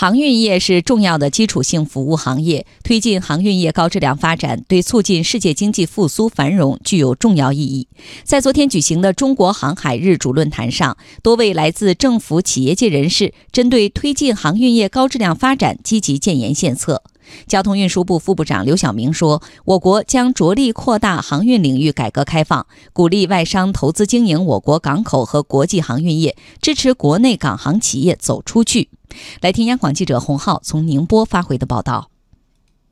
航运业是重要的基础性服务行业，推进航运业高质量发展，对促进世界经济复苏繁荣具有重要意义。在昨天举行的中国航海日主论坛上，多位来自政府、企业界人士针对推进航运业高质量发展积极建言献策。交通运输部副部长刘晓明说：“我国将着力扩大航运领域改革开放，鼓励外商投资经营我国港口和国际航运业，支持国内港航企业走出去。”来听央广记者洪浩从宁波发回的报道。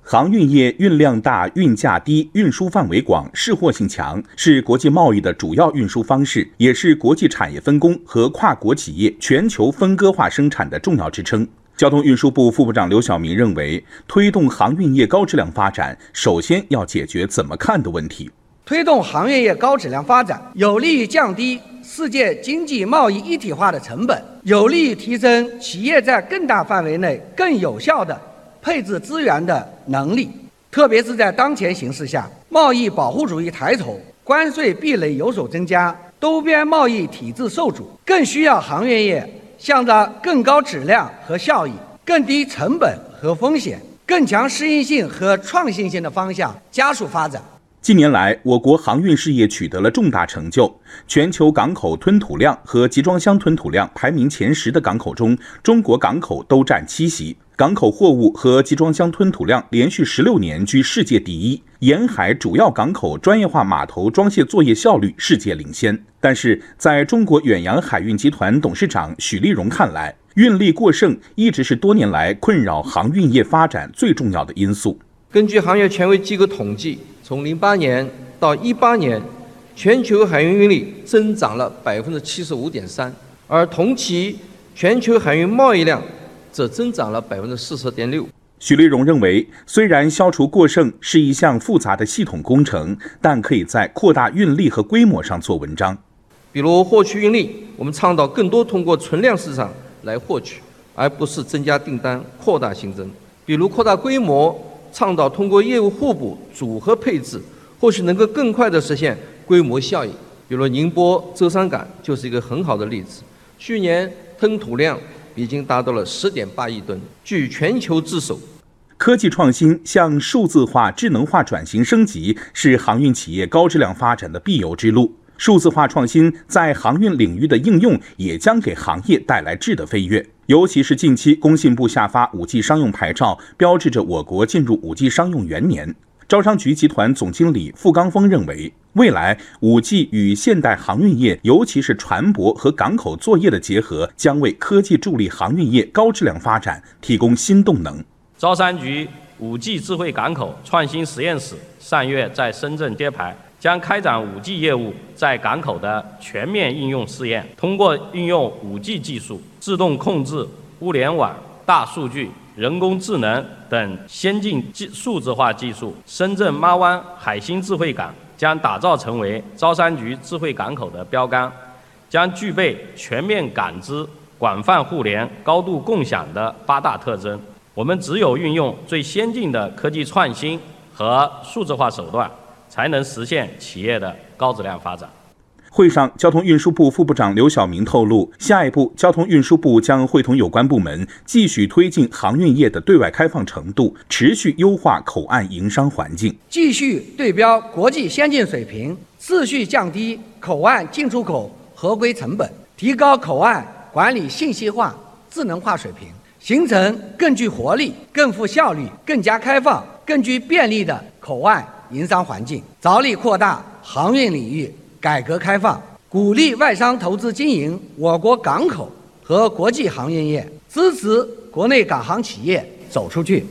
航运业运量大、运价低、运输范围广、适货性强，是国际贸易的主要运输方式，也是国际产业分工和跨国企业全球分割化生产的重要支撑。交通运输部副部长刘晓明认为，推动航运业高质量发展，首先要解决怎么看的问题。推动航运业高质量发展，有利于降低世界经济贸易一体化的成本，有利于提升企业在更大范围内更有效的配置资源的能力。特别是在当前形势下，贸易保护主义抬头，关税壁垒有所增加，多边贸易体制受阻，更需要航运业。向着更高质量和效益、更低成本和风险、更强适应性和创新性的方向加速发展。近年来，我国航运事业取得了重大成就，全球港口吞吐量和集装箱吞吐量排名前十的港口中，中国港口都占七席。港口货物和集装箱吞吐量连续十六年居世界第一，沿海主要港口专业化码头装卸作业效率世界领先。但是，在中国远洋海运集团董事长许立荣看来，运力过剩一直是多年来困扰航运业发展最重要的因素。根据行业权威机构统计，从零八年到一八年，全球海运运力增长了百分之七十五点三，而同期全球海运贸易量。则增长了百分之四十点六。许立荣认为，虽然消除过剩是一项复杂的系统工程，但可以在扩大运力和规模上做文章。比如获取运力，我们倡导更多通过存量市场来获取，而不是增加订单、扩大新增。比如扩大规模，倡导通过业务互补、组合配置，或许能够更快地实现规模效应。比如宁波舟山港就是一个很好的例子，去年吞吐量。已经达到了十点八亿吨，居全球之首。科技创新向数字化、智能化转型升级，是航运企业高质量发展的必由之路。数字化创新在航运领域的应用，也将给行业带来质的飞跃。尤其是近期工信部下发五 G 商用牌照，标志着我国进入五 G 商用元年。招商局集团总经理傅刚峰认为，未来五 G 与现代航运业，尤其是船舶和港口作业的结合，将为科技助力航运业高质量发展提供新动能。招商局五 G 智慧港口创新实验室上月在深圳揭牌，将开展五 G 业务在港口的全面应用试验。通过运用五 G 技术、自动控制、物联网、大数据。人工智能等先进技数字化技术，深圳妈湾海星智慧港将打造成为招商局智慧港口的标杆，将具备全面感知、广泛互联、高度共享的八大特征。我们只有运用最先进的科技创新和数字化手段，才能实现企业的高质量发展。会上，交通运输部副部长刘晓明透露，下一步交通运输部将会同有关部门继续推进航运业的对外开放程度，持续优化口岸营商环境，继续对标国际先进水平，持续降低口岸进出口合规成本，提高口岸管理信息化、智能化水平，形成更具活力、更富效率、更加开放、更具便利的口岸营商环境，着力扩大航运领域。改革开放，鼓励外商投资经营我国港口和国际航运业，支持国内港航企业走出去。